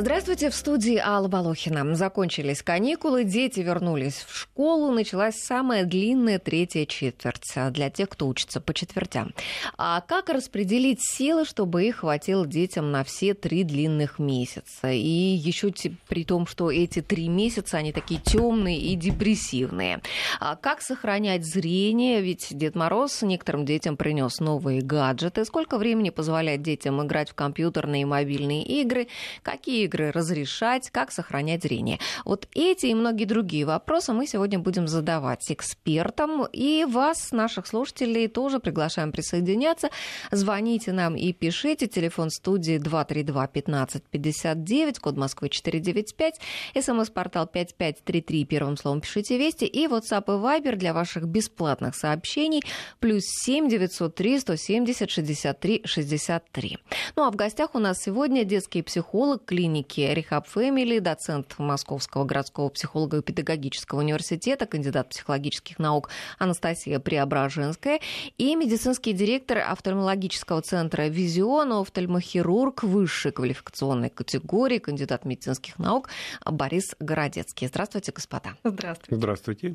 Здравствуйте, в студии Алла Балохина. Закончились каникулы, дети вернулись в школу, началась самая длинная третья четверть для тех, кто учится по четвертям. А как распределить силы, чтобы их хватило детям на все три длинных месяца? И еще при том, что эти три месяца, они такие темные и депрессивные. А как сохранять зрение? Ведь Дед Мороз некоторым детям принес новые гаджеты. Сколько времени позволяет детям играть в компьютерные и мобильные игры? Какие игры разрешать, как сохранять зрение. Вот эти и многие другие вопросы мы сегодня будем задавать экспертам. И вас, наших слушателей, тоже приглашаем присоединяться. Звоните нам и пишите. Телефон студии 232 15 59, код Москвы 495, смс-портал 5533, первым словом пишите «Вести» и WhatsApp и Viber для ваших бесплатных сообщений плюс 7 903 170 63 63. Ну а в гостях у нас сегодня детский психолог клиники клиники Rehab Family, доцент Московского городского психолога и педагогического университета, кандидат психологических наук Анастасия Преображенская и медицинский директор офтальмологического центра «Визион», офтальмохирург высшей квалификационной категории, кандидат медицинских наук Борис Городецкий. Здравствуйте, господа. Здравствуйте. Здравствуйте.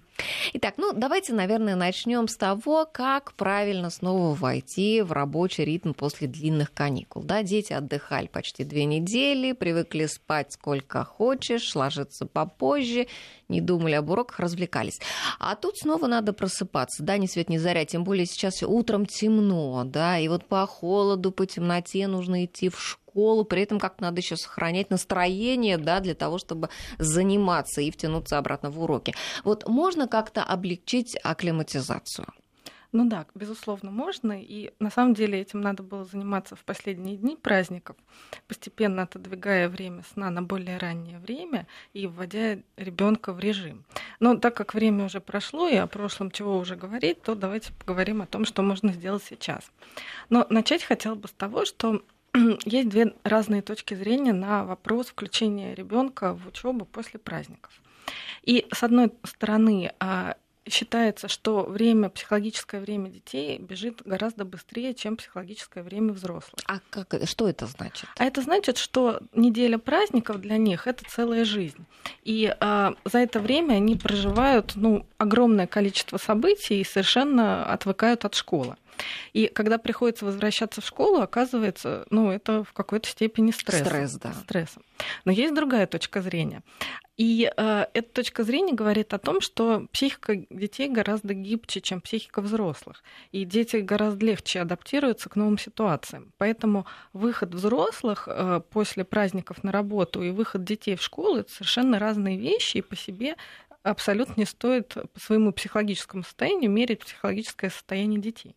Итак, ну давайте, наверное, начнем с того, как правильно снова войти в рабочий ритм после длинных каникул. Да, дети отдыхали почти две недели, привыкли привыкли спать сколько хочешь, ложиться попозже, не думали об уроках, развлекались. А тут снова надо просыпаться, да, ни свет ни заря, тем более сейчас утром темно, да, и вот по холоду, по темноте нужно идти в школу, при этом как надо еще сохранять настроение, да, для того, чтобы заниматься и втянуться обратно в уроки. Вот можно как-то облегчить акклиматизацию? Ну да, безусловно, можно. И на самом деле этим надо было заниматься в последние дни праздников, постепенно отодвигая время сна на более раннее время и вводя ребенка в режим. Но так как время уже прошло и о прошлом чего уже говорить, то давайте поговорим о том, что можно сделать сейчас. Но начать хотела бы с того, что есть две разные точки зрения на вопрос включения ребенка в учебу после праздников. И с одной стороны, а, считается, что время, психологическое время детей бежит гораздо быстрее, чем психологическое время взрослых. А как, что это значит? А это значит, что неделя праздников для них это целая жизнь. И э, за это время они проживают ну, огромное количество событий и совершенно отвыкают от школы. И когда приходится возвращаться в школу, оказывается, ну, это в какой-то степени стресс. Стресс, да. Стрессом. Но есть другая точка зрения. И э, эта точка зрения говорит о том, что психика детей гораздо гибче, чем психика взрослых. И дети гораздо легче адаптируются к новым ситуациям. Поэтому выход взрослых э, после праздников на работу и выход детей в школу это совершенно разные вещи, и по себе абсолютно не стоит по своему психологическому состоянию мерить психологическое состояние детей.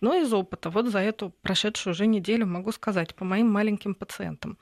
Но из опыта, вот за эту прошедшую уже неделю могу сказать по моим маленьким пациентам.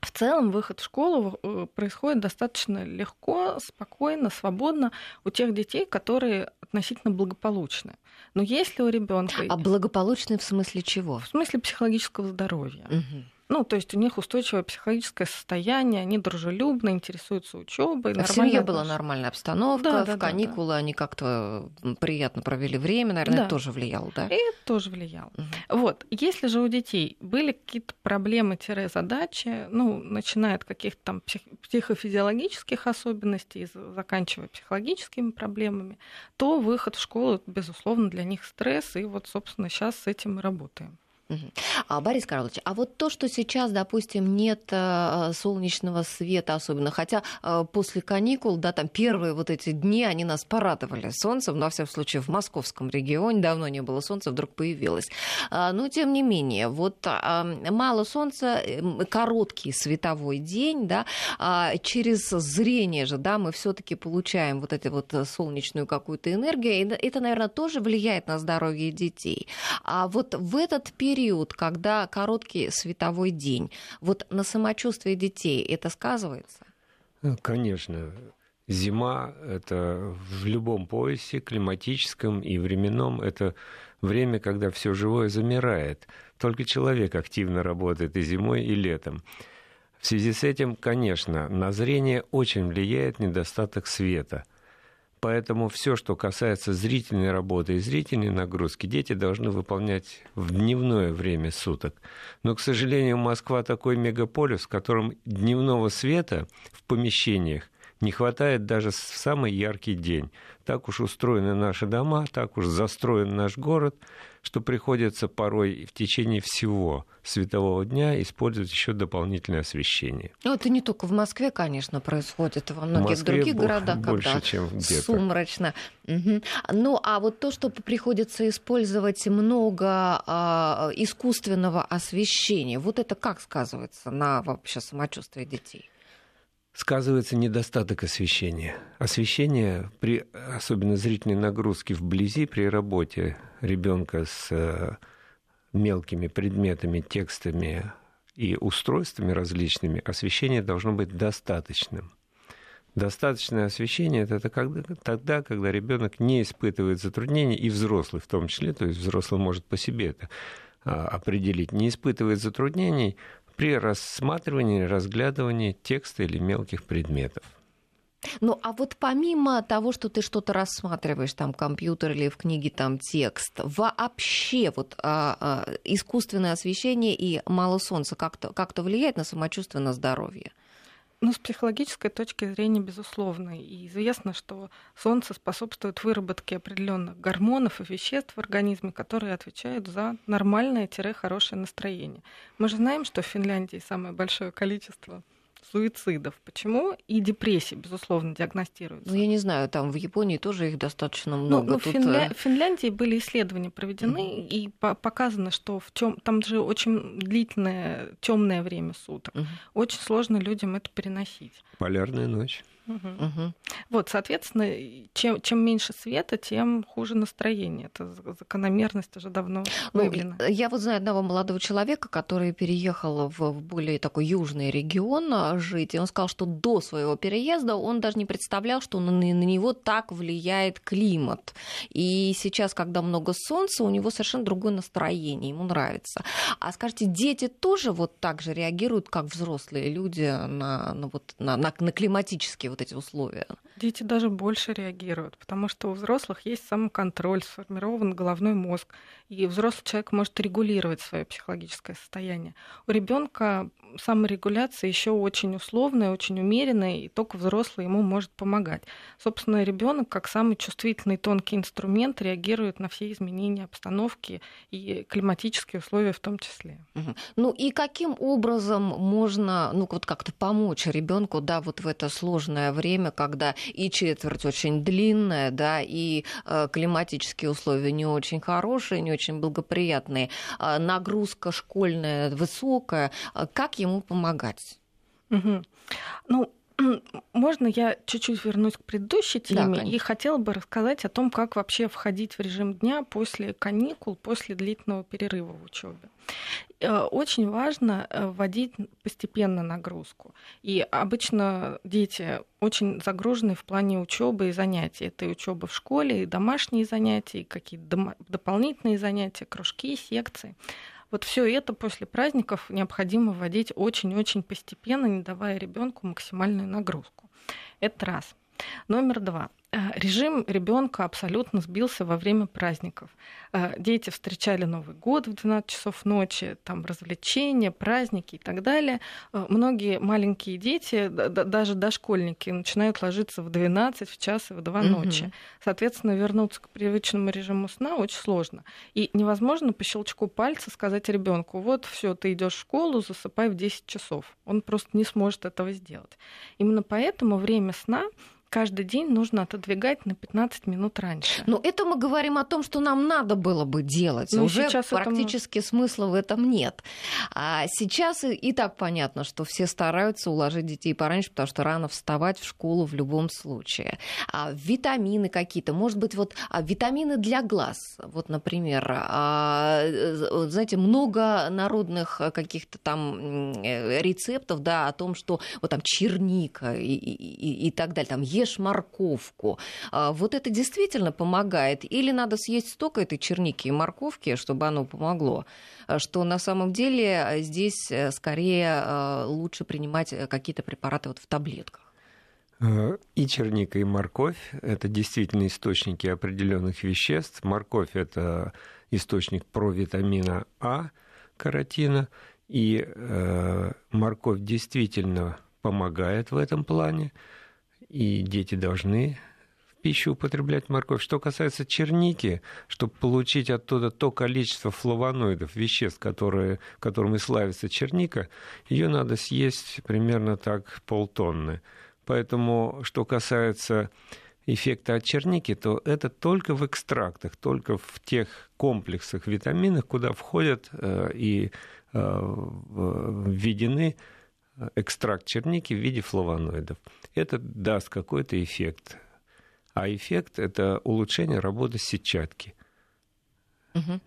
В целом выход в школу э, происходит достаточно легко, спокойно, свободно у тех детей, которые относительно благополучны. Но если у ребенка... А благополучный в смысле чего? В смысле психологического здоровья. Угу. Ну, то есть у них устойчивое психологическое состояние, они дружелюбно интересуются учебой. В семье была нормальная обстановка, да, в да, каникулы да, да. они как-то приятно провели время, наверное, да. это тоже влияло, да? И это тоже влияло. Угу. Вот, если же у детей были какие-то проблемы-задачи, ну, начиная от каких-то там псих- психофизиологических особенностей, заканчивая психологическими проблемами, то выход в школу, безусловно, для них стресс, и вот, собственно, сейчас с этим мы работаем. А, Борис Карлович, а вот то, что сейчас, допустим, нет э, солнечного света особенно, хотя э, после каникул, да, там первые вот эти дни, они нас порадовали солнцем, но, во всяком случае, в московском регионе давно не было солнца, вдруг появилось. А, но, тем не менее, вот а, мало солнца, эм, короткий световой день, да, через зрение же, да, мы все таки получаем вот эту вот солнечную какую-то энергию, и это, наверное, тоже влияет на здоровье детей. А вот в этот период период, когда короткий световой день, вот на самочувствие детей это сказывается? Ну, конечно. Зима — это в любом поясе, климатическом и временном, это время, когда все живое замирает. Только человек активно работает и зимой, и летом. В связи с этим, конечно, на зрение очень влияет недостаток света. Поэтому все, что касается зрительной работы и зрительной нагрузки, дети должны выполнять в дневное время суток. Но, к сожалению, Москва такой мегаполис, в котором дневного света в помещениях не хватает даже в самый яркий день. Так уж устроены наши дома, так уж застроен наш город, что приходится порой в течение всего светового дня использовать еще дополнительное освещение. Ну, это не только в Москве, конечно, происходит, во многих Москве других городах, больше, когда чем где-то. сумрачно. Угу. Ну, а вот то, что приходится использовать много а, искусственного освещения, вот это как сказывается на вообще самочувствие детей? Сказывается недостаток освещения. Освещение при особенно зрительной нагрузке вблизи при работе ребенка с э, мелкими предметами, текстами и устройствами различными, освещение должно быть достаточным. Достаточное освещение это когда, тогда, когда ребенок не испытывает затруднений, и взрослый в том числе, то есть взрослый может по себе это а, определить, не испытывает затруднений при рассматривании, разглядывании текста или мелких предметов. Ну, а вот помимо того, что ты что-то рассматриваешь, там, компьютер или в книге там текст, вообще вот а, а, искусственное освещение и мало солнца как-то как влияет на самочувствие, на здоровье? Ну, с психологической точки зрения, безусловно. И известно, что солнце способствует выработке определенных гормонов и веществ в организме, которые отвечают за нормальное-хорошее настроение. Мы же знаем, что в Финляндии самое большое количество суицидов. Почему? И депрессии, безусловно, диагностируются. Ну, я не знаю, там в Японии тоже их достаточно ну, много. Ну, ну, Тут... в, Финля... Э, в Финляндии были исследования проведены, mm-hmm. и по- показано, что в тем... там же очень длительное темное время суток. Mm-hmm. Очень сложно людям это переносить. Полярная ночь. Угу. Вот, соответственно, чем, чем меньше света, тем хуже настроение. Это закономерность уже давно ну, выявлена. Ну, я вот знаю одного молодого человека, который переехал в, в более такой южный регион а, жить, и он сказал, что до своего переезда он даже не представлял, что на, на него так влияет климат. И сейчас, когда много солнца, у него совершенно другое настроение, ему нравится. А скажите, дети тоже вот так же реагируют, как взрослые люди на, на, вот, на, на, на климатические вот эти условия. Дети даже больше реагируют, потому что у взрослых есть самоконтроль, сформирован головной мозг, и взрослый человек может регулировать свое психологическое состояние. У ребенка саморегуляция еще очень условная, очень умеренная, и только взрослый ему может помогать. Собственно, ребенок, как самый чувствительный тонкий инструмент, реагирует на все изменения обстановки и климатические условия в том числе. Угу. Ну и каким образом можно, ну вот как-то помочь ребенку, да, вот в это сложное время, когда и четверть очень длинная, да, и э, климатические условия не очень хорошие, не очень благоприятные, э, нагрузка школьная высокая, э, как ему помогать? Угу. Ну, можно я чуть-чуть вернусь к предыдущей теме да, и хотела бы рассказать о том, как вообще входить в режим дня после каникул, после длительного перерыва в учебе. Э, очень важно э, вводить постепенно нагрузку. И обычно дети очень загружены в плане учебы и занятий. Это и учеба в школе, и домашние занятия, и какие-то дополнительные занятия, кружки, секции. Вот все это после праздников необходимо вводить очень-очень постепенно, не давая ребенку максимальную нагрузку. Это раз. Номер два. Э, режим ребенка абсолютно сбился во время праздников. Э, дети встречали Новый год в 12 часов ночи, там развлечения, праздники и так далее. Э, многие маленькие дети, даже дошкольники, начинают ложиться в 12, в час и в 2 ночи. Угу. Соответственно, вернуться к привычному режиму сна очень сложно. И невозможно по щелчку пальца сказать ребенку, вот все, ты идешь в школу, засыпай в 10 часов. Он просто не сможет этого сделать. Именно поэтому время сна каждый день нужно отодвигать на 15 минут раньше. Но это мы говорим о том, что нам надо было бы делать. Ну, Уже сейчас практически этому... смысла в этом нет. А сейчас и так понятно, что все стараются уложить детей пораньше, потому что рано вставать в школу в любом случае. А витамины какие-то, может быть, вот а, витамины для глаз. Вот, например, а, знаете, много народных каких-то там э, рецептов, да, о том, что вот там черника и, и, и так далее, там ешь морковку. А, вот это действительно помогает? Или надо съесть столько этой черники и морковки, чтобы оно помогло? А, что на самом деле а, здесь э, скорее лучше принимать э, какие-то препараты вот в таблетках? Э, и черника, и морковь – это действительно источники определенных веществ. Морковь – это источник провитамина А, каротина, и э, морковь действительно помогает в этом плане, и дети должны в пищу употреблять морковь. Что касается черники, чтобы получить оттуда то количество флавоноидов, веществ, которые, которыми славится черника, ее надо съесть примерно так полтонны. Поэтому, что касается эффекта от черники, то это только в экстрактах, только в тех комплексах витаминов, куда входят э, и э, введены экстракт черники в виде флавоноидов. Это даст какой-то эффект. А эффект – это улучшение работы сетчатки. Угу.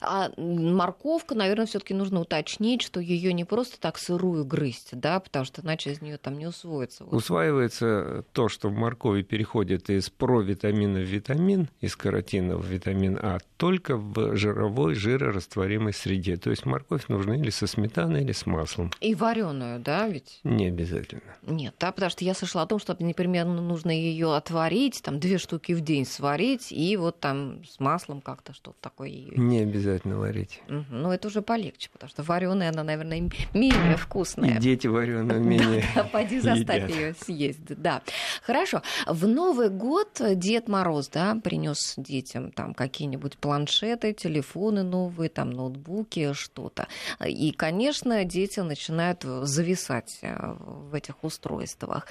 А морковка, наверное, все-таки нужно уточнить, что ее не просто так сырую грызть, да, потому что иначе из нее там не усвоится. Усваивается то, что в моркови переходит из провитамина в витамин, из каротина в витамин А, только в жировой жирорастворимой среде. То есть морковь нужна или со сметаной, или с маслом. И вареную, да, ведь? Не обязательно. Нет, да, потому что я слышала о том, что непременно нужно ее отварить, там две штуки в день сварить, и вот там с маслом как-то что-то такое. Не обязательно варить. Угу. Ну, это уже полегче, потому что вареная, она, наверное, менее вкусная. И дети вареные менее Да, поди заставь ее съесть, да. Хорошо. В Новый год Дед Мороз, да, принес детям там какие-нибудь планшеты, телефоны новые, там ноутбуки, что-то. И, конечно, дети начинают зависать э, в этих устройствах.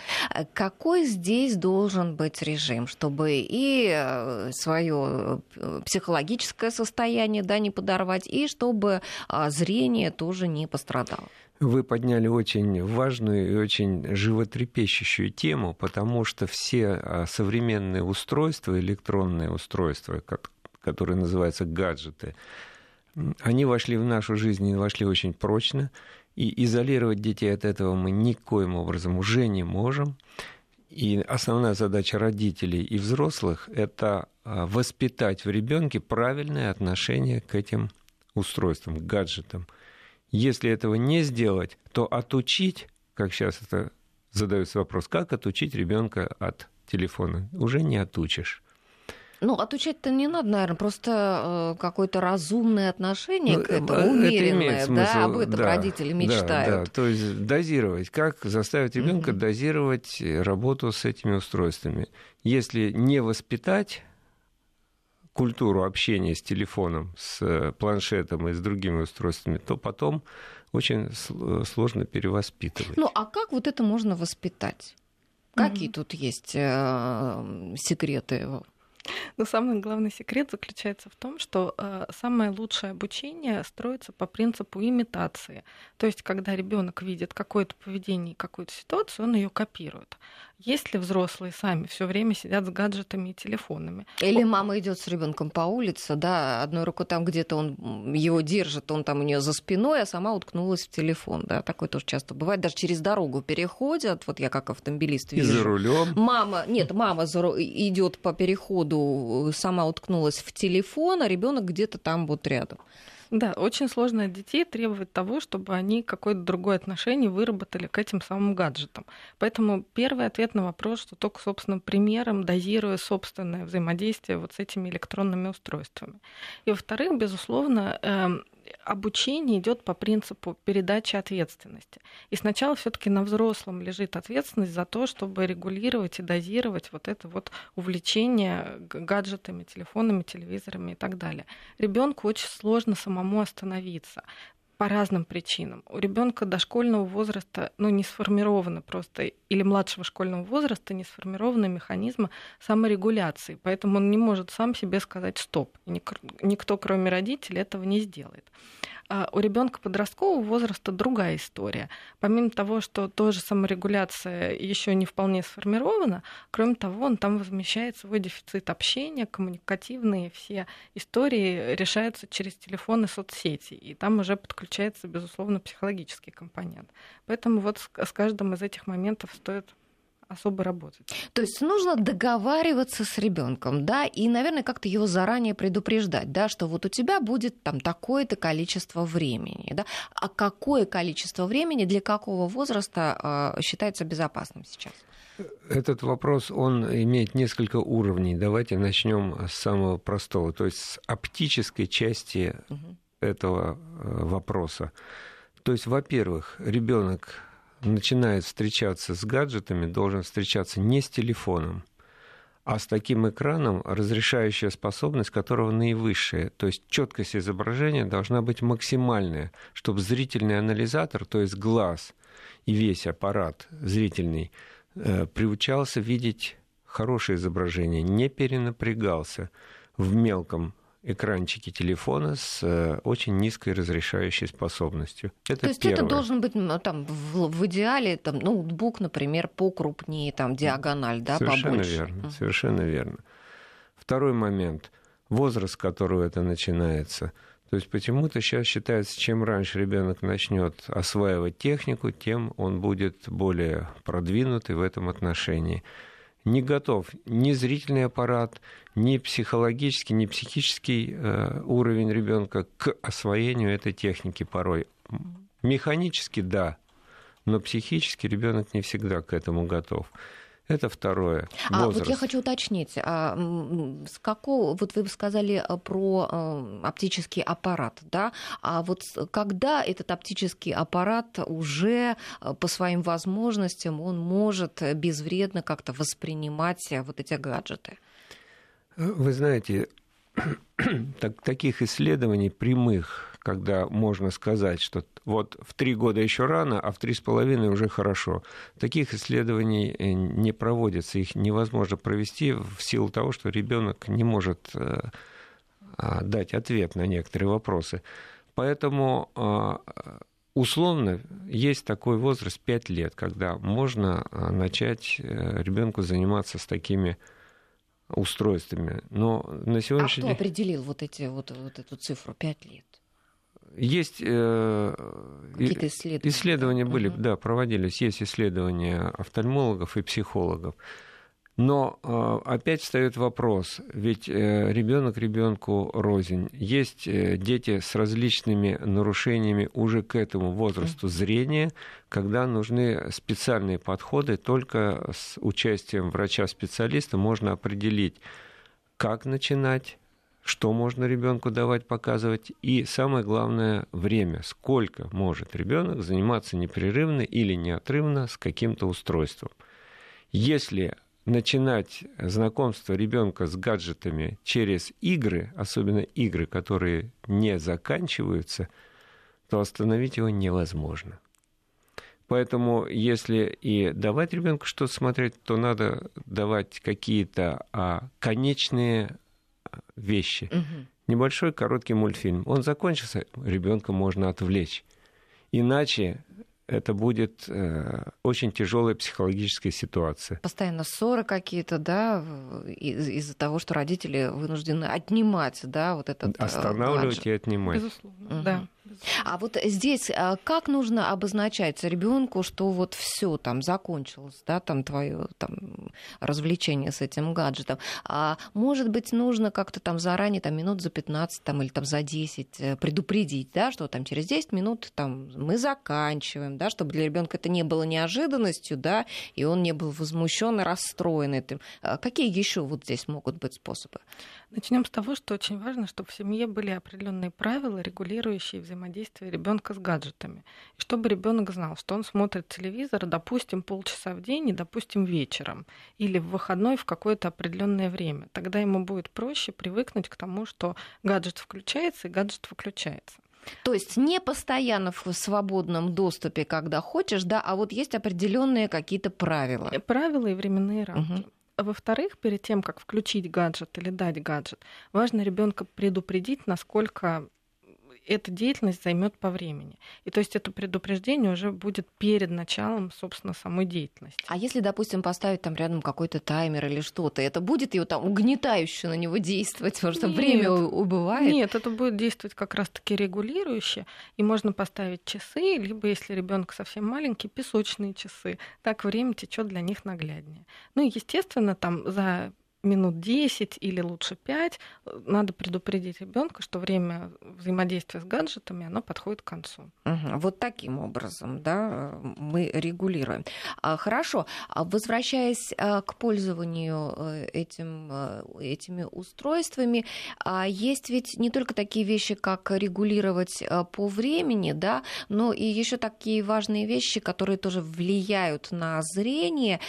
Какой здесь должен быть режим, чтобы и э, свое э, психологическое состояние да, не подорвать, и чтобы а, зрение тоже не пострадало. Вы подняли очень важную и очень животрепещущую тему, потому что все а, современные устройства, электронные устройства, которые называются гаджеты, они вошли в нашу жизнь и вошли очень прочно, и изолировать детей от этого мы никоим образом уже не можем. И основная задача родителей и взрослых – это а, воспитать в ребенке правильное отношение к этим устройствам, к гаджетам. Если этого не сделать, то отучить, как сейчас это задается вопрос, как отучить ребенка от телефона, уже не отучишь. Ну, отучать-то не надо, наверное, просто э, какое-то разумное отношение ну, к этому, это умеренное, смысл, да, об этом да, родители мечтают. Да, да, то есть дозировать, как заставить ребенка mm-hmm. дозировать работу с этими устройствами. Если не воспитать культуру общения с телефоном, с планшетом и с другими устройствами, то потом очень сложно перевоспитывать. Ну, а как вот это можно воспитать? Какие mm-hmm. тут есть э, секреты? Но самый главный секрет заключается в том, что э, самое лучшее обучение строится по принципу имитации. То есть, когда ребенок видит какое-то поведение, какую-то ситуацию, он ее копирует. Если взрослые сами все время сидят с гаджетами и телефонами. Или мама идет с ребенком по улице, да, одной рукой там где-то он его держит, он там у нее за спиной, а сама уткнулась в телефон, да, такое тоже часто бывает. Даже через дорогу переходят, вот я как автомобилист вижу. И за рулем. Мама, нет, мама идет по переходу, сама уткнулась в телефон, а ребенок где-то там вот рядом. Да, очень сложно от детей требовать того, чтобы они какое-то другое отношение выработали к этим самым гаджетам. Поэтому первый ответ на вопрос, что только собственным примером, дозируя собственное взаимодействие вот с этими электронными устройствами. И во-вторых, безусловно, эм, обучение идет по принципу передачи ответственности. И сначала все-таки на взрослом лежит ответственность за то, чтобы регулировать и дозировать вот это вот увлечение гаджетами, телефонами, телевизорами и так далее. Ребенку очень сложно самому остановиться по разным причинам. У ребенка дошкольного возраста ну, не сформированы просто, или младшего школьного возраста не сформированы механизмы саморегуляции, поэтому он не может сам себе сказать стоп. Никто, кроме родителей, этого не сделает. А у ребенка подросткового возраста другая история. Помимо того, что тоже саморегуляция еще не вполне сформирована, кроме того, он там возмещает свой дефицит общения, коммуникативные все истории решаются через телефоны соцсети, и там уже подключается, безусловно, психологический компонент. Поэтому вот с каждым из этих моментов стоит особо работать. То есть нужно договариваться с ребенком, да, и, наверное, как-то его заранее предупреждать, да, что вот у тебя будет там такое-то количество времени, да, а какое количество времени для какого возраста э, считается безопасным сейчас? Этот вопрос, он имеет несколько уровней. Давайте начнем с самого простого, то есть с оптической части угу. этого э, вопроса. То есть, во-первых, ребенок начинает встречаться с гаджетами, должен встречаться не с телефоном, а с таким экраном, разрешающая способность которого наивысшая. То есть четкость изображения должна быть максимальная, чтобы зрительный анализатор, то есть глаз и весь аппарат зрительный, э, приучался видеть хорошее изображение, не перенапрягался в мелком экранчики телефона с э, очень низкой разрешающей способностью. Это То есть первое. это должен быть ну, там, в, в идеале там, ноутбук, например, покрупнее, там, диагональ, да, совершенно побольше. Верно, совершенно верно. Второй момент. Возраст, с которого это начинается. То есть почему-то сейчас считается, чем раньше ребенок начнет осваивать технику, тем он будет более продвинутый в этом отношении не готов ни зрительный аппарат, ни психологический, ни психический э, уровень ребенка к освоению этой техники порой. Механически да, но психически ребенок не всегда к этому готов. Это второе. А вот я хочу уточнить, а, с какого, вот вы сказали а, про а, оптический аппарат, да, а вот когда этот оптический аппарат уже по своим возможностям он может безвредно как-то воспринимать вот эти гаджеты? Вы знаете, так, таких исследований прямых когда можно сказать, что вот в три года еще рано, а в три с половиной уже хорошо. Таких исследований э, не проводится, их невозможно провести в силу того, что ребенок не может э, а, дать ответ на некоторые вопросы. Поэтому а, условно есть такой возраст 5 лет, когда можно а, начать э, ребенку заниматься с такими устройствами. Но на сегодняшний а кто определил вот, эти, вот, вот эту цифру 5 лет? Есть э, исследования, исследования были, угу. да, проводились, есть исследования офтальмологов и психологов. Но э, опять встает вопрос, ведь э, ребенок ребенку рознь. Есть дети с различными нарушениями уже к этому возрасту зрения, когда нужны специальные подходы. Только с участием врача-специалиста можно определить, как начинать, что можно ребенку давать, показывать, и самое главное время, сколько может ребенок заниматься непрерывно или неотрывно с каким-то устройством. Если начинать знакомство ребенка с гаджетами через игры, особенно игры, которые не заканчиваются, то остановить его невозможно. Поэтому, если и давать ребенку что-то смотреть, то надо давать какие-то а, конечные вещи. Угу. Небольшой короткий мультфильм. Он закончился, ребенка можно отвлечь. Иначе это будет э, очень тяжелая психологическая ситуация. Постоянно ссоры какие-то, да, из- из-за того, что родители вынуждены отнимать, да, вот этот э, Останавливать гаджет. и отнимать. Безусловно, угу. да. А вот здесь а, как нужно обозначать ребенку, что вот все там закончилось, да, там твое там, развлечение с этим гаджетом? А может быть, нужно как-то там заранее, там минут за 15 там, или там за 10 э, предупредить, да, что там через 10 минут там мы заканчиваем, да, чтобы для ребенка это не было неожиданностью, да, и он не был возмущен и расстроен этим. А какие еще вот здесь могут быть способы? Начнем с того, что очень важно, чтобы в семье были определенные правила, регулирующие взаимодействие ребенка с гаджетами. И чтобы ребенок знал, что он смотрит телевизор, допустим, полчаса в день и, допустим, вечером или в выходной в какое-то определенное время. Тогда ему будет проще привыкнуть к тому, что гаджет включается и гаджет выключается. То есть не постоянно в свободном доступе, когда хочешь, да, а вот есть определенные какие-то правила. Правила и временные рамки. Угу. Во-вторых, перед тем, как включить гаджет или дать гаджет, важно ребенка предупредить, насколько эта деятельность займет по времени. И то есть это предупреждение уже будет перед началом, собственно, самой деятельности. А если, допустим, поставить там рядом какой-то таймер или что-то, это будет его там угнетающе на него действовать, потому что Нет. время убывает? Нет, это будет действовать как раз-таки регулирующе, и можно поставить часы, либо, если ребенок совсем маленький, песочные часы. Так время течет для них нагляднее. Ну, естественно, там за минут 10 или лучше 5 надо предупредить ребенка, что время взаимодействия с гаджетами оно подходит к концу. Угу. Вот таким образом, да, мы регулируем. А, хорошо. А возвращаясь а, к пользованию э, этим, э, этими устройствами, есть ведь не только такие вещи, как регулировать э, по времени, да, но и еще такие важные вещи, которые тоже влияют на зрение,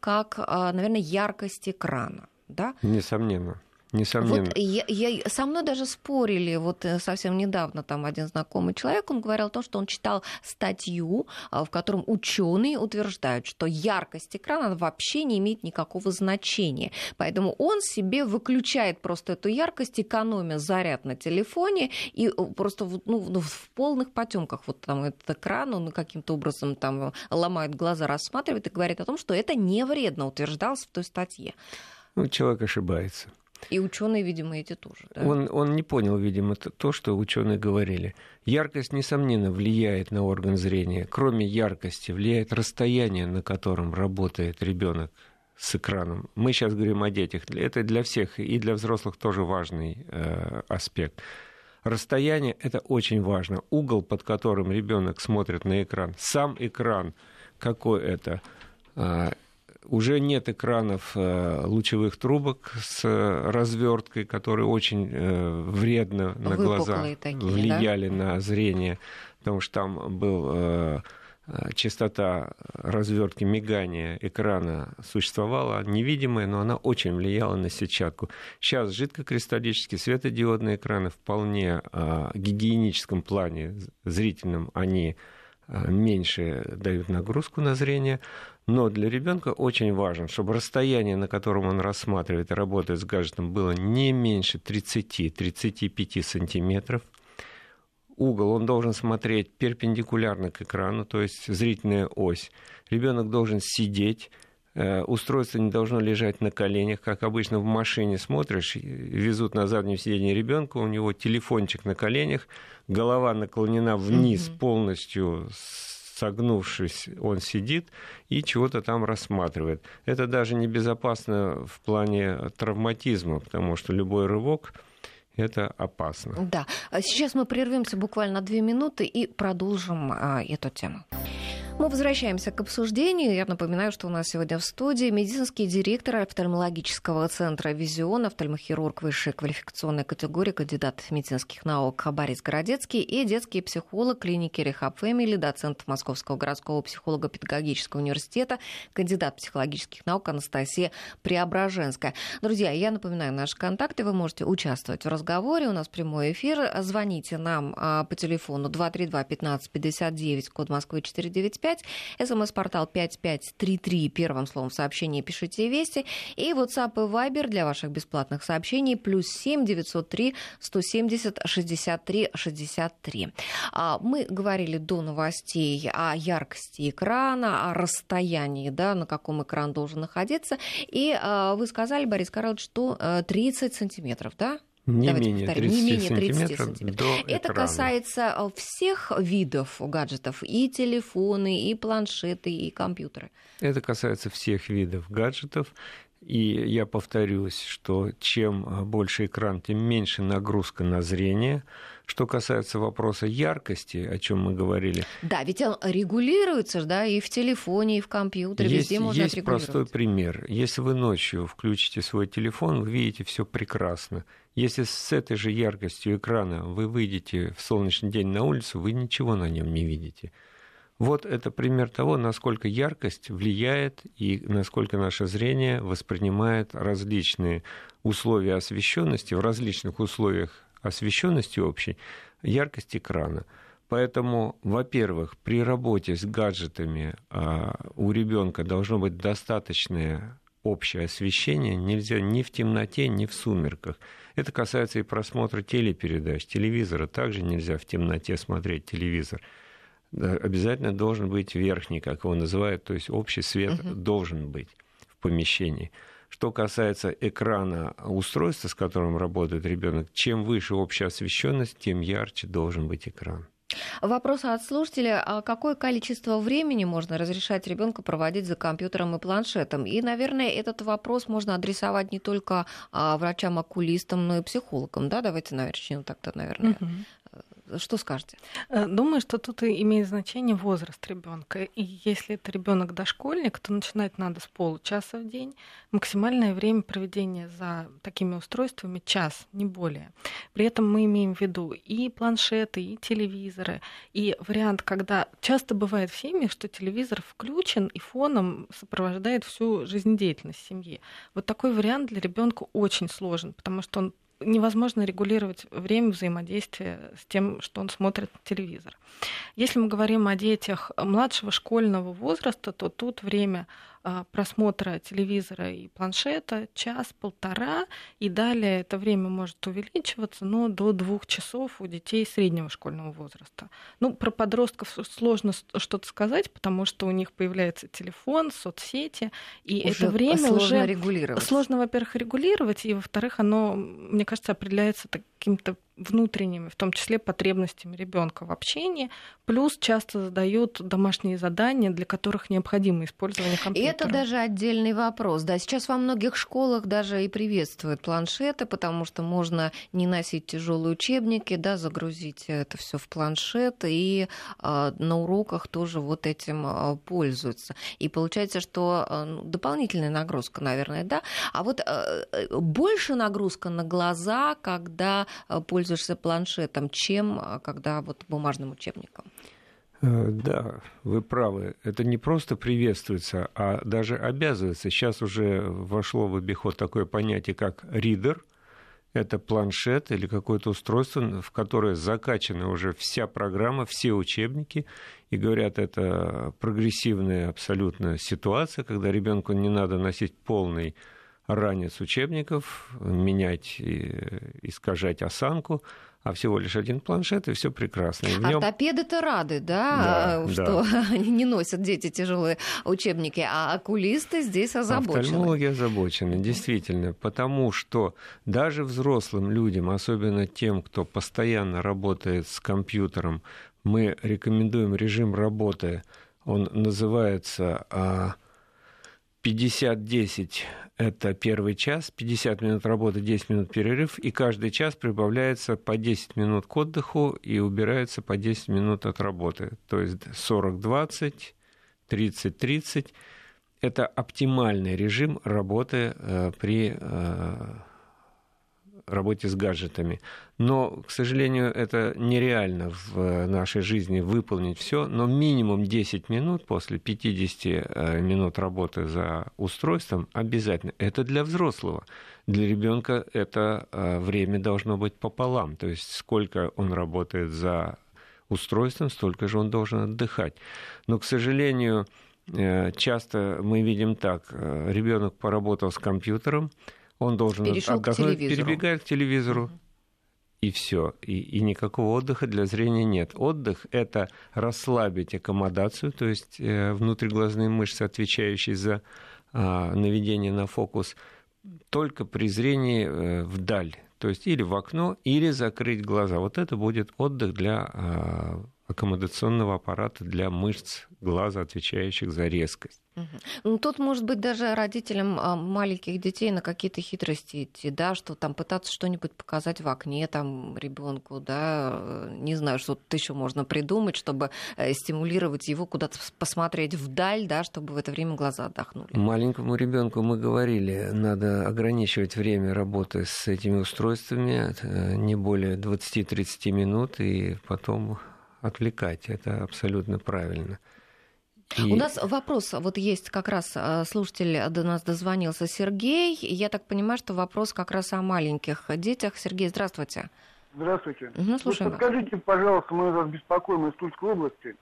как, наверное, яркость экрана да? Несомненно. Несомненно. Вот я, я, со мной даже спорили, вот э, совсем недавно там один знакомый человек, он говорил о том, что он читал статью, а, в котором ученые утверждают, что яркость экрана вообще не имеет никакого значения. Поэтому он себе выключает просто эту яркость, экономя заряд на телефоне и э, просто ну, ну, в полных потемках вот там этот экран, он каким-то образом там ломает глаза, рассматривает и говорит о том, что это не вредно, утверждалось в той статье. Ну, человек ошибается. И ученые, видимо, эти тоже. Да? Он, он не понял, видимо, то, что ученые говорили. Яркость, несомненно, влияет на орган зрения. Кроме яркости, влияет расстояние, на котором работает ребенок с экраном. Мы сейчас говорим о детях. Это для всех и для взрослых тоже важный э, аспект. Расстояние это очень важно. Угол, под которым ребенок смотрит на экран, сам экран, какой это а, уже нет экранов э, лучевых трубок с разверткой, которые очень э, вредно на глаза такие, влияли да? на зрение, потому что там был э, частота развертки мигания экрана существовала невидимая, но она очень влияла на сетчатку. Сейчас жидкокристаллические светодиодные экраны вполне в гигиеническом плане зрительном они меньше дают нагрузку на зрение, но для ребенка очень важно, чтобы расстояние, на котором он рассматривает и работает с гаджетом, было не меньше 30-35 сантиметров. Угол он должен смотреть перпендикулярно к экрану, то есть зрительная ось. Ребенок должен сидеть, э, устройство не должно лежать на коленях, как обычно в машине смотришь, везут на заднем сиденье ребенка, у него телефончик на коленях, голова наклонена вниз mm-hmm. полностью согнувшись, он сидит и чего-то там рассматривает. Это даже небезопасно в плане травматизма, потому что любой рывок это опасно. Да. А сейчас мы прервемся буквально две минуты и продолжим а, эту тему. Мы возвращаемся к обсуждению. Я напоминаю, что у нас сегодня в студии медицинский директор офтальмологического центра «Визион», офтальмохирург высшей квалификационной категории, кандидат медицинских наук Борис Городецкий и детский психолог клиники Рехаб Фэмили, доцент Московского городского психолого-педагогического университета, кандидат психологических наук Анастасия Преображенская. Друзья, я напоминаю наши контакты. Вы можете участвовать в разговоре. У нас прямой эфир. Звоните нам а, по телефону 232 15 59, код Москвы 495 55. СМС-портал 5533. Первым словом в сообщении пишите «Вести». И WhatsApp и Viber для ваших бесплатных сообщений. Плюс 7 903 170 63 63. Мы говорили до новостей о яркости экрана, о расстоянии, да, на каком экран должен находиться. И а, вы сказали, Борис Карлович, что 30 э, сантиметров, да? Не Давайте менее, 30 не менее 30 сантиметров. сантиметров. До Это экрана. касается э, всех видов гаджетов, и телефоны, и планшеты, и компьютеры. Это касается всех видов гаджетов. И я повторюсь, что чем э, больше экран, тем меньше нагрузка на зрение. Что касается вопроса яркости, о чем мы говорили. Да, ведь он регулируется, да, и в телефоне, и в компьютере, есть, везде можно Есть простой пример. Если вы ночью включите свой телефон, вы видите все прекрасно. Если с этой же яркостью экрана вы выйдете в солнечный день на улицу, вы ничего на нем не видите. Вот это пример того, насколько яркость влияет и насколько наше зрение воспринимает различные условия освещенности в различных условиях освещенности общей, яркость экрана. Поэтому, во-первых, при работе с гаджетами а, у ребенка должно быть достаточное общее освещение нельзя ни в темноте, ни в сумерках. Это касается и просмотра телепередач, телевизора. Также нельзя в темноте смотреть телевизор. Обязательно должен быть верхний, как его называют, то есть общий свет угу. должен быть в помещении. Что касается экрана устройства, с которым работает ребенок, чем выше общая освещенность, тем ярче должен быть экран. Вопрос от слушателя. А какое количество времени можно разрешать ребенку проводить за компьютером и планшетом? И, наверное, этот вопрос можно адресовать не только а, врачам-окулистам, но и психологам. Да, давайте начнем так-то, наверное. Угу. Что скажете? Э, думаю, что тут имеет значение возраст ребенка. И если это ребенок дошкольник, то начинать надо с получаса в день. Максимальное время проведения за такими устройствами час, не более. При этом мы имеем в виду и планшеты, и телевизоры. И вариант, когда часто бывает в семьях, что телевизор включен и фоном сопровождает всю жизнедеятельность семьи. Вот такой вариант для ребенка очень сложен, потому что он невозможно регулировать время взаимодействия с тем, что он смотрит телевизор. Если мы говорим о детях младшего школьного возраста, то тут время просмотра телевизора и планшета час-полтора, и далее это время может увеличиваться, но до двух часов у детей среднего школьного возраста. Ну, про подростков сложно что-то сказать, потому что у них появляется телефон, соцсети, и уже это время сложно уже регулировать. Сложно, во-первых, регулировать, и во-вторых, оно, мне кажется, определяется каким-то внутренними, в том числе потребностями ребенка в общении, плюс часто задают домашние задания, для которых необходимо использование компьютера. И это даже отдельный вопрос. Да, сейчас во многих школах даже и приветствуют планшеты, потому что можно не носить тяжелые учебники, да, загрузить это все в планшет, и э, на уроках тоже вот этим э, пользуются. И получается, что э, дополнительная нагрузка, наверное, да. А вот э, больше нагрузка на глаза, когда пользуешься планшетом, чем а, когда вот бумажным учебником. Э, да, вы правы. Это не просто приветствуется, а даже обязывается. Сейчас уже вошло в обиход такое понятие, как ридер. Это планшет или какое-то устройство, в которое закачана уже вся программа, все учебники. И говорят, это прогрессивная абсолютно ситуация, когда ребенку не надо носить полный ранец учебников, менять, искажать осанку, а всего лишь один планшет, и все прекрасно. И нем... Ортопеды-то рады, да, да что да. не носят дети тяжелые учебники, а окулисты здесь озабочены. Офтальмологи озабочены, действительно, потому что даже взрослым людям, особенно тем, кто постоянно работает с компьютером, мы рекомендуем режим работы, он называется 50-10 это первый час, 50 минут работы, 10 минут перерыв, и каждый час прибавляется по 10 минут к отдыху и убирается по 10 минут от работы. То есть 40-20, 30-30. Это оптимальный режим работы э, при э, работе с гаджетами. Но, к сожалению, это нереально в нашей жизни выполнить все, но минимум 10 минут после 50 э, минут работы за устройством обязательно. Это для взрослого. Для ребенка это э, время должно быть пополам, то есть сколько он работает за устройством, столько же он должен отдыхать. Но, к сожалению, э, часто мы видим так, ребенок поработал с компьютером, он должен Перешел отдохнуть, перебегает к телевизору. И все. И, и никакого отдыха для зрения нет. Отдых это расслабить аккомодацию, то есть э, внутриглазные мышцы, отвечающие за э, наведение на фокус, только при зрении э, вдаль. То есть или в окно, или закрыть глаза. Вот это будет отдых для э, аккомодационного аппарата для мышц глаза, отвечающих за резкость. Ну, тут, может быть, даже родителям а, маленьких детей на какие-то хитрости идти, да, что там пытаться что-нибудь показать в окне там ребенку, да, э, не знаю, что-то еще можно придумать, чтобы э, стимулировать его куда-то посмотреть вдаль, да, чтобы в это время глаза отдохнули. Маленькому ребенку мы говорили, надо ограничивать время работы с этими устройствами э, не более 20-30 минут, и потом отвлекать. Это абсолютно правильно. И... У нас вопрос, вот есть как раз э, слушатель до нас дозвонился, Сергей. Я так понимаю, что вопрос как раз о маленьких детях. Сергей, здравствуйте. Здравствуйте. Угу, слушаем вот подскажите, пожалуйста, мы вас беспокоим из Тульской области.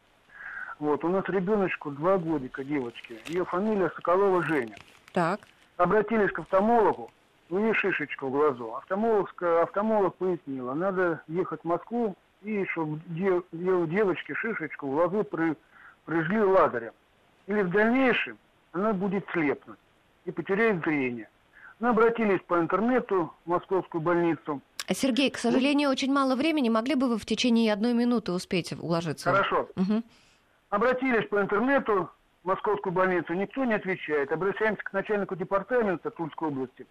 Вот, у нас ребеночку два годика, девочки. Ее фамилия Соколова Женя. Так. обратились к офтальмологу, у нее шишечка в глазу. Офтальмолог, офтальмолог пояснила, надо ехать в Москву, и чтобы дев, девочке шишечку в при, прижгли ладарем. Или в дальнейшем она будет слепнуть и потеряет зрение. Мы обратились по интернету в московскую больницу. Сергей, к сожалению, очень мало времени. Могли бы вы в течение одной минуты успеть уложиться? Хорошо. Угу. Обратились по интернету в московскую больницу, никто не отвечает. Обращаемся к начальнику департамента Тульской области.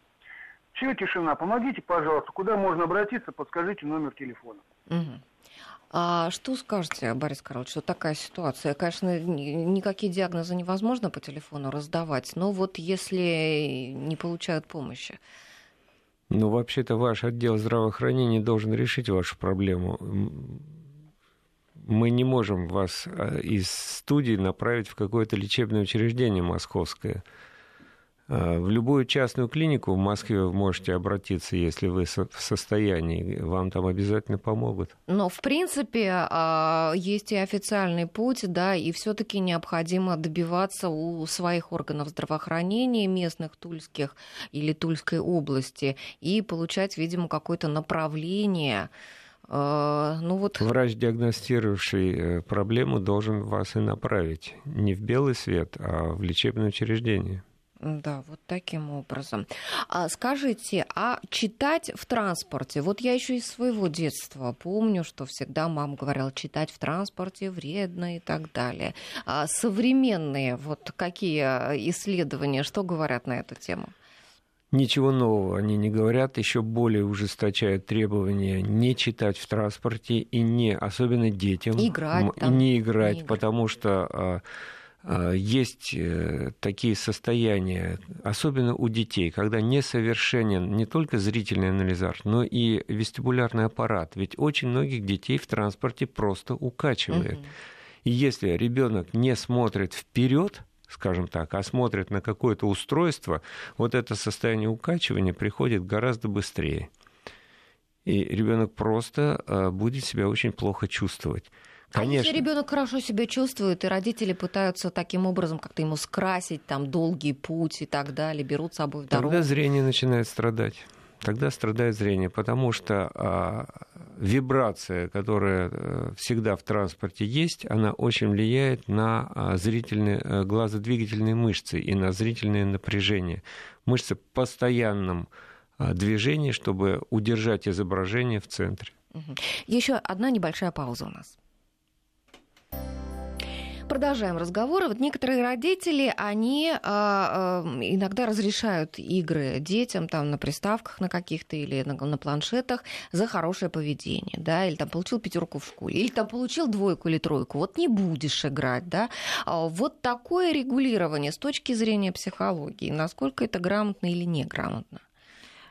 Все, тишина. Помогите, пожалуйста, куда можно обратиться, подскажите номер телефона. А что скажете, Борис Карлович, что такая ситуация? Конечно, никакие диагнозы невозможно по телефону раздавать, но вот если не получают помощи. Ну, вообще-то ваш отдел здравоохранения должен решить вашу проблему. Мы не можем вас а, из студии направить в какое-то лечебное учреждение московское. А, в любую частную клинику в Москве вы можете обратиться, если вы в состоянии. Вам там обязательно помогут. Но, в принципе, а, есть и официальный путь, да, и все таки необходимо добиваться у своих органов здравоохранения местных, тульских или Тульской области, и получать, видимо, какое-то направление а, ну вот... Врач, диагностировавший э, проблему, должен вас и направить не в белый свет, а в лечебное учреждение. Да, вот таким образом. А скажите, а читать в транспорте? Вот я еще из своего детства помню, что всегда мама говорила, читать в транспорте вредно и так далее. А современные вот какие исследования, что говорят на эту тему? Ничего нового они не говорят, еще более ужесточают требования не читать в транспорте и не, особенно детям, играть там, не играть, не играть. потому что а, а, есть э, такие состояния, особенно у детей, когда несовершенен не только зрительный анализар, но и вестибулярный аппарат. Ведь очень многих детей в транспорте просто укачивает. Угу. И если ребенок не смотрит вперед, скажем так, а смотрит на какое-то устройство, вот это состояние укачивания приходит гораздо быстрее. И ребенок просто а, будет себя очень плохо чувствовать. Конечно. А если ребенок хорошо себя чувствует, и родители пытаются таким образом как-то ему скрасить там долгий путь и так далее, берут с собой в дорогу. Тогда зрение начинает страдать. Тогда страдает зрение, потому что а, вибрация, которая а, всегда в транспорте есть, она очень влияет на а, зрительные, а, глазодвигательные мышцы и на зрительное напряжение. Мышцы в постоянном а, движении, чтобы удержать изображение в центре. Еще одна небольшая пауза у нас. Продолжаем разговор. Вот некоторые родители, они э, иногда разрешают игры детям там на приставках на каких-то или на, на планшетах за хорошее поведение, да, или там получил пятерку в школе, или там получил двойку или тройку, вот не будешь играть, да. А вот такое регулирование с точки зрения психологии, насколько это грамотно или неграмотно?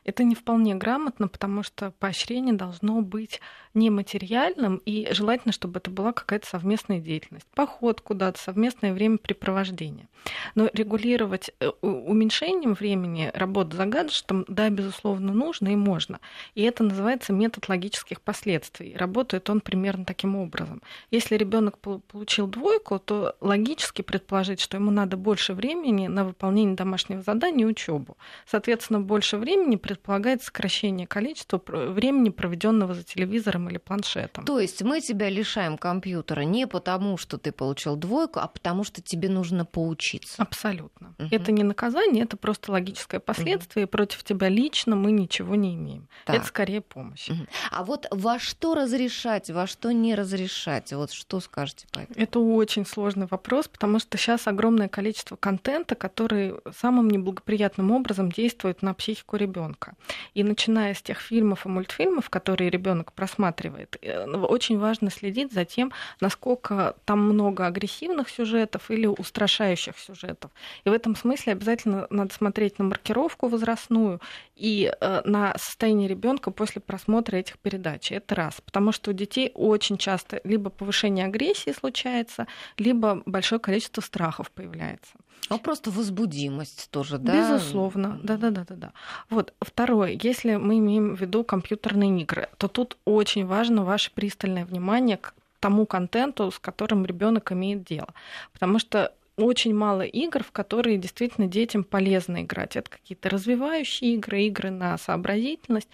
Это не вполне грамотно, потому что поощрение должно быть нематериальным, и желательно, чтобы это была какая-то совместная деятельность. Поход куда-то, совместное времяпрепровождение. Но регулировать э, уменьшением времени работы за гаджетом, да, безусловно, нужно и можно. И это называется метод логических последствий. Работает он примерно таким образом. Если ребенок получил двойку, то логически предположить, что ему надо больше времени на выполнение домашнего задания и учебу. Соответственно, больше времени предполагает сокращение количества времени, проведенного за телевизором или планшетом. То есть мы тебя лишаем компьютера не потому, что ты получил двойку, а потому что тебе нужно поучиться. Абсолютно. Угу. Это не наказание, это просто логическое последствие. Угу. И против тебя лично мы ничего не имеем. Так. Это скорее помощь. Угу. А вот во что разрешать, во что не разрешать? Вот что скажете по этому? Это очень сложный вопрос, потому что сейчас огромное количество контента, который самым неблагоприятным образом действует на психику ребенка ребенка. И начиная с тех фильмов и мультфильмов, которые ребенок просматривает, э, очень важно следить за тем, насколько там много агрессивных сюжетов или устрашающих сюжетов. И в этом смысле обязательно надо смотреть на маркировку возрастную и э, на состояние ребенка после просмотра этих передач. Это раз. Потому что у детей очень часто либо повышение агрессии случается, либо большое количество страхов появляется. А просто возбудимость тоже, да? Безусловно, да-да-да-да. Вот, второе, если мы имеем в виду компьютерные игры, то тут очень важно ваше пристальное внимание к тому контенту, с которым ребенок имеет дело. Потому что очень мало игр, в которые действительно детям полезно играть. Это какие-то развивающие игры, игры на сообразительность.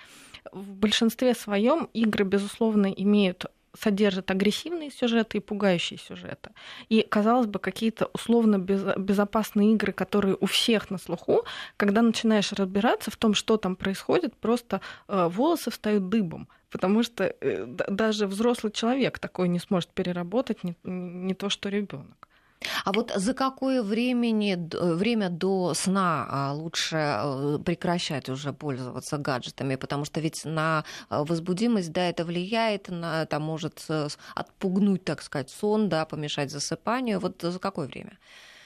В большинстве своем игры, безусловно, имеют содержат агрессивные сюжеты и пугающие сюжеты. И, казалось бы, какие-то условно безопасные игры, которые у всех на слуху, когда начинаешь разбираться в том, что там происходит, просто э, волосы встают дыбом. Потому что э, даже взрослый человек такой не сможет переработать, не, не то что ребенок. А вот за какое времени, э, время до сна а, лучше э, прекращать уже пользоваться гаджетами? Потому что ведь на э, возбудимость, да, это влияет, на, это может отпугнуть, так сказать, сон, да, помешать засыпанию. Вот за какое время?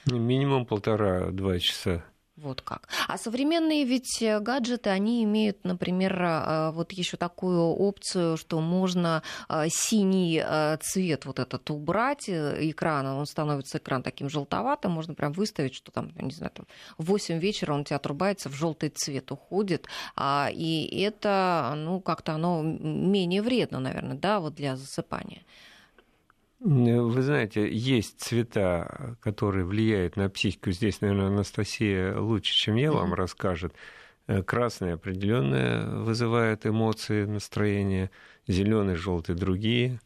Минимум полтора-два часа. Вот как. А современные ведь э, гаджеты, они имеют, например, э, вот еще такую опцию, что можно э, синий цвет вот этот убрать экрана, он становится экран таким желтоватым, можно прям выставить, что там, не знаю, там в 8 вечера он у тебя отрубается, в желтый цвет уходит, а, и это, ну, как-то оно менее вредно, наверное, да, вот для засыпания. Вы знаете, есть цвета, которые влияют на психику. Здесь, наверное, Анастасия лучше, чем я вам расскажет. Э, красный определенное вызывает эмоции, настроение, зеленый, желтый другие.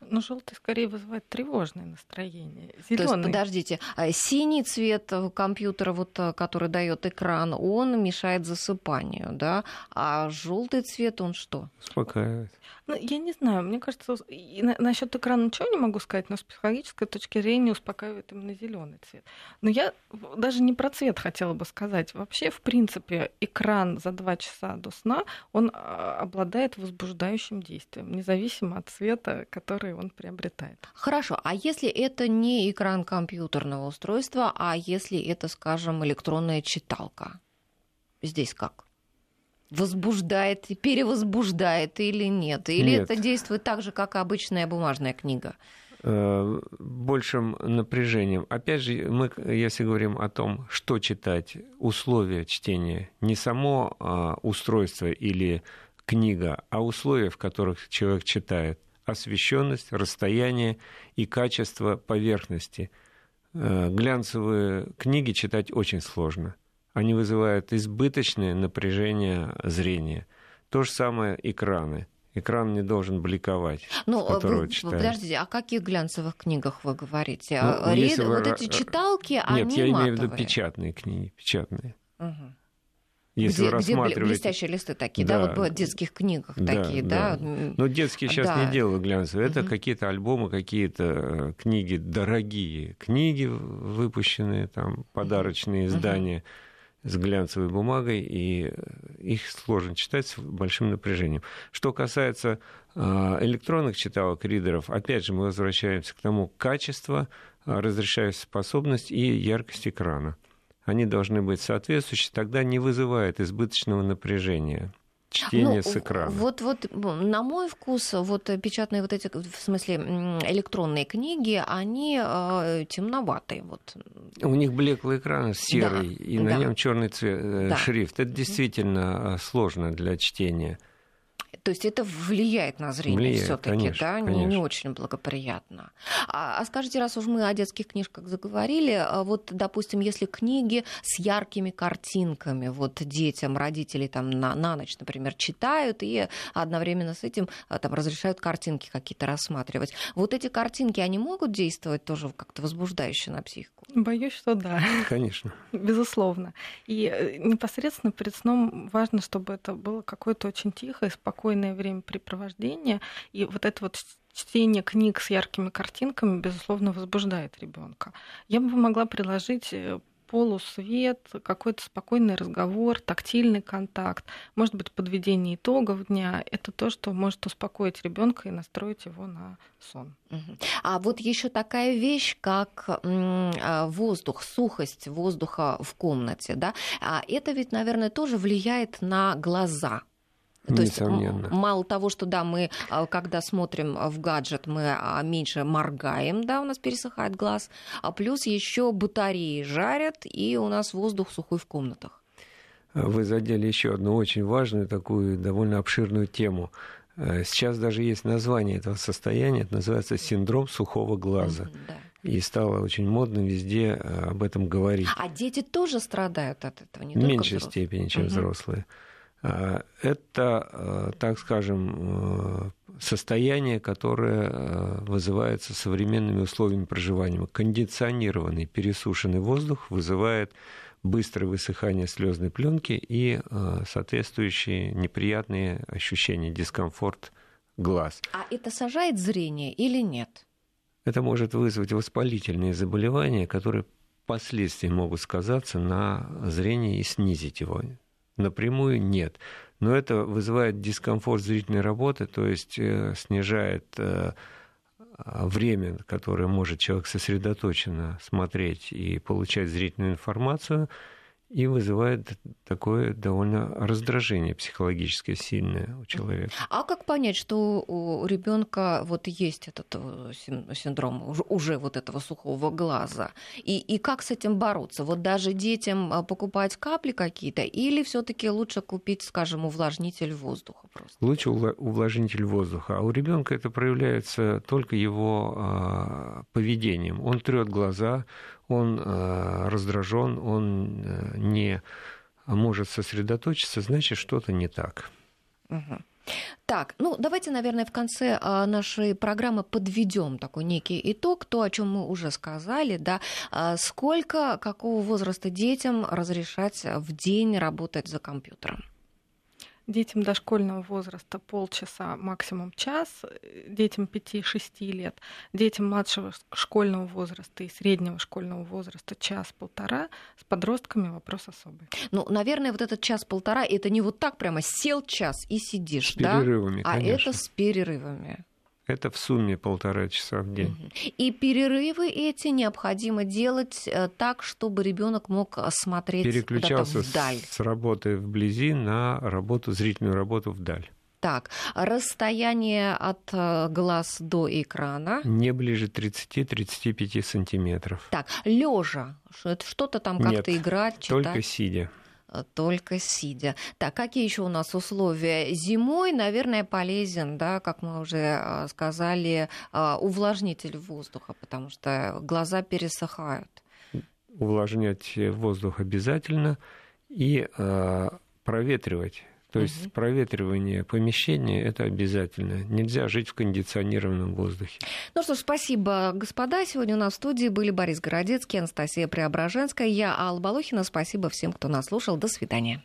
Ну, желтый скорее вызывает тревожное настроение. Зелёный. То есть, подождите, а синий цвет компьютера, вот, э, который дает экран, он мешает засыпанию, да? А желтый цвет, он что? Успокаивает. Ну, я не знаю, мне кажется, на, насчет экрана ничего не могу сказать, но с психологической точки зрения успокаивает именно зеленый цвет. Но я даже не про цвет хотела бы сказать. Вообще, в принципе, экран за два часа до сна, он а, обладает возбуждающим действием, независимо от цвета, который он приобретает. Хорошо, а если это не экран компьютерного устройства, а если это, скажем, электронная читалка? Здесь как? возбуждает, перевозбуждает или нет? Или нет. это действует так же, как обычная бумажная книга? Э, большим напряжением. Опять же, мы, если говорим о том, что читать, условия чтения, не само а, устройство или книга, а условия, в которых человек читает, освещенность, расстояние и качество поверхности. Э, глянцевые книги читать очень сложно – они вызывают избыточное напряжение зрения. То же самое экраны. Экран не должен бликовать, ну, с которого вы, читаешь. Подождите, о каких глянцевых книгах вы говорите? Ну, Ред... вы... Вот эти читалки, Нет, они я имею в виду печатные книги, печатные. Угу. Если где, вы рассматриваете... где блестящие листы такие, да, да вот бывают в детских книгах да, такие, да. да. Но детские сейчас да. не делают глянцевые. Это угу. какие-то альбомы, какие-то э, книги дорогие, книги выпущенные, там подарочные издания. Угу с глянцевой бумагой, и их сложно читать с большим напряжением. Что касается а, электронных читалок, ридеров, опять же, мы возвращаемся к тому качество, разрешающей способность и яркость экрана. Они должны быть соответствующие, тогда не вызывает избыточного напряжения чтение ну, с экрана. Вот, вот, на мой вкус, вот печатные вот эти, в смысле, электронные книги, они э, темноватые. Вот. У них блеклый экран, серый, да, и да. на нем черный цвет, э, да. шрифт. Это действительно э, сложно для чтения. То есть это влияет на зрение все-таки, да. Не, не очень благоприятно. А, а скажите, раз уж мы о детских книжках заговорили, а вот, допустим, если книги с яркими картинками, вот детям родители там на, на ночь, например, читают и одновременно с этим а, там разрешают картинки какие-то рассматривать. Вот эти картинки, они могут действовать тоже как-то возбуждающе на психику? Боюсь, что да. Конечно. Безусловно. И э, непосредственно перед сном важно, чтобы это было какое-то очень тихое, спокойное времяпрепровождение. И вот это вот чтение книг с яркими картинками, безусловно, возбуждает ребенка. Я бы могла приложить э, полусвет, какой-то спокойный разговор, тактильный контакт, может быть, подведение итогов дня. Это то, что может успокоить ребенка и настроить его на сон. А вот еще такая вещь, как а, воздух, сухость воздуха в комнате, да, а это ведь, наверное, тоже влияет на глаза. То Несомненно. есть мало того, что да, мы, а, когда смотрим в гаджет, мы а, меньше моргаем, да, у нас пересыхает глаз, а плюс еще батареи жарят, и у нас воздух сухой в комнатах. Вы задели еще одну очень важную, такую довольно обширную тему. Э, сейчас даже есть название этого состояния, это называется синдром сухого глаза. Mm-hmm, да. И стало очень модно везде об этом говорить. А дети тоже страдают от этого, не В меньшей степени, чем угу. взрослые. А, это, а, так скажем, а, состояние, которое вызывается современными условиями проживания. Кондиционированный пересушенный воздух вызывает быстрое высыхание слезной пленки и соответствующие неприятные ощущения, дискомфорт глаз. А это сажает зрение или нет? Это может вызвать воспалительные заболевания, которые впоследствии могут сказаться на зрении и снизить его напрямую нет. Но это вызывает дискомфорт зрительной работы, то есть э, снижает э, время, которое может человек сосредоточенно смотреть и получать зрительную информацию, и вызывает такое довольно раздражение психологическое сильное у человека. А как понять, что у ребенка вот есть этот э, синдром уже вот этого сухого глаза? И, и как с этим бороться? Вот даже детям а, покупать капли какие-то или все-таки лучше купить, скажем, увлажнитель воздуха просто? Лучше увлажнитель воздуха. А у ребенка это проявляется только его а, поведением. Он трет глаза, он э, раздражен, он э, не может сосредоточиться, значит, что-то не так. Угу. Так, ну давайте, наверное, в конце а, нашей программы подведем такой некий итог, то, о чем мы уже сказали, да, а сколько, какого возраста детям разрешать в день работать за компьютером? Детям дошкольного возраста полчаса, максимум час, детям 5-6 лет, детям младшего школьного возраста и среднего школьного возраста час-полтора, с подростками вопрос особый. Ну, наверное, вот этот час-полтора, это не вот так прямо сел час и сидишь, с да? перерывами, а это с перерывами. Это в сумме полтора часа в день. И перерывы эти необходимо делать э, так, чтобы ребенок мог смотреть Переключался вдаль. с работы вблизи на работу, зрительную работу вдаль. Так, расстояние от э, глаз до экрана. Не ближе 30-35 сантиметров. Так, лежа, что-то там как-то играть, читать. Только сидя. Э, только сидя. Так, какие еще у нас условия? Зимой, наверное, полезен, да, как мы уже э, сказали, э, увлажнитель воздуха, потому что глаза пересыхают. Увлажнять воздух обязательно и проветривать то есть угу. проветривание помещения это обязательно. Нельзя жить в кондиционированном воздухе. Ну что ж, спасибо, господа. Сегодня у нас в студии были Борис Городецкий, Анастасия Преображенская, я Алла Балохина. Спасибо всем, кто нас слушал. До свидания.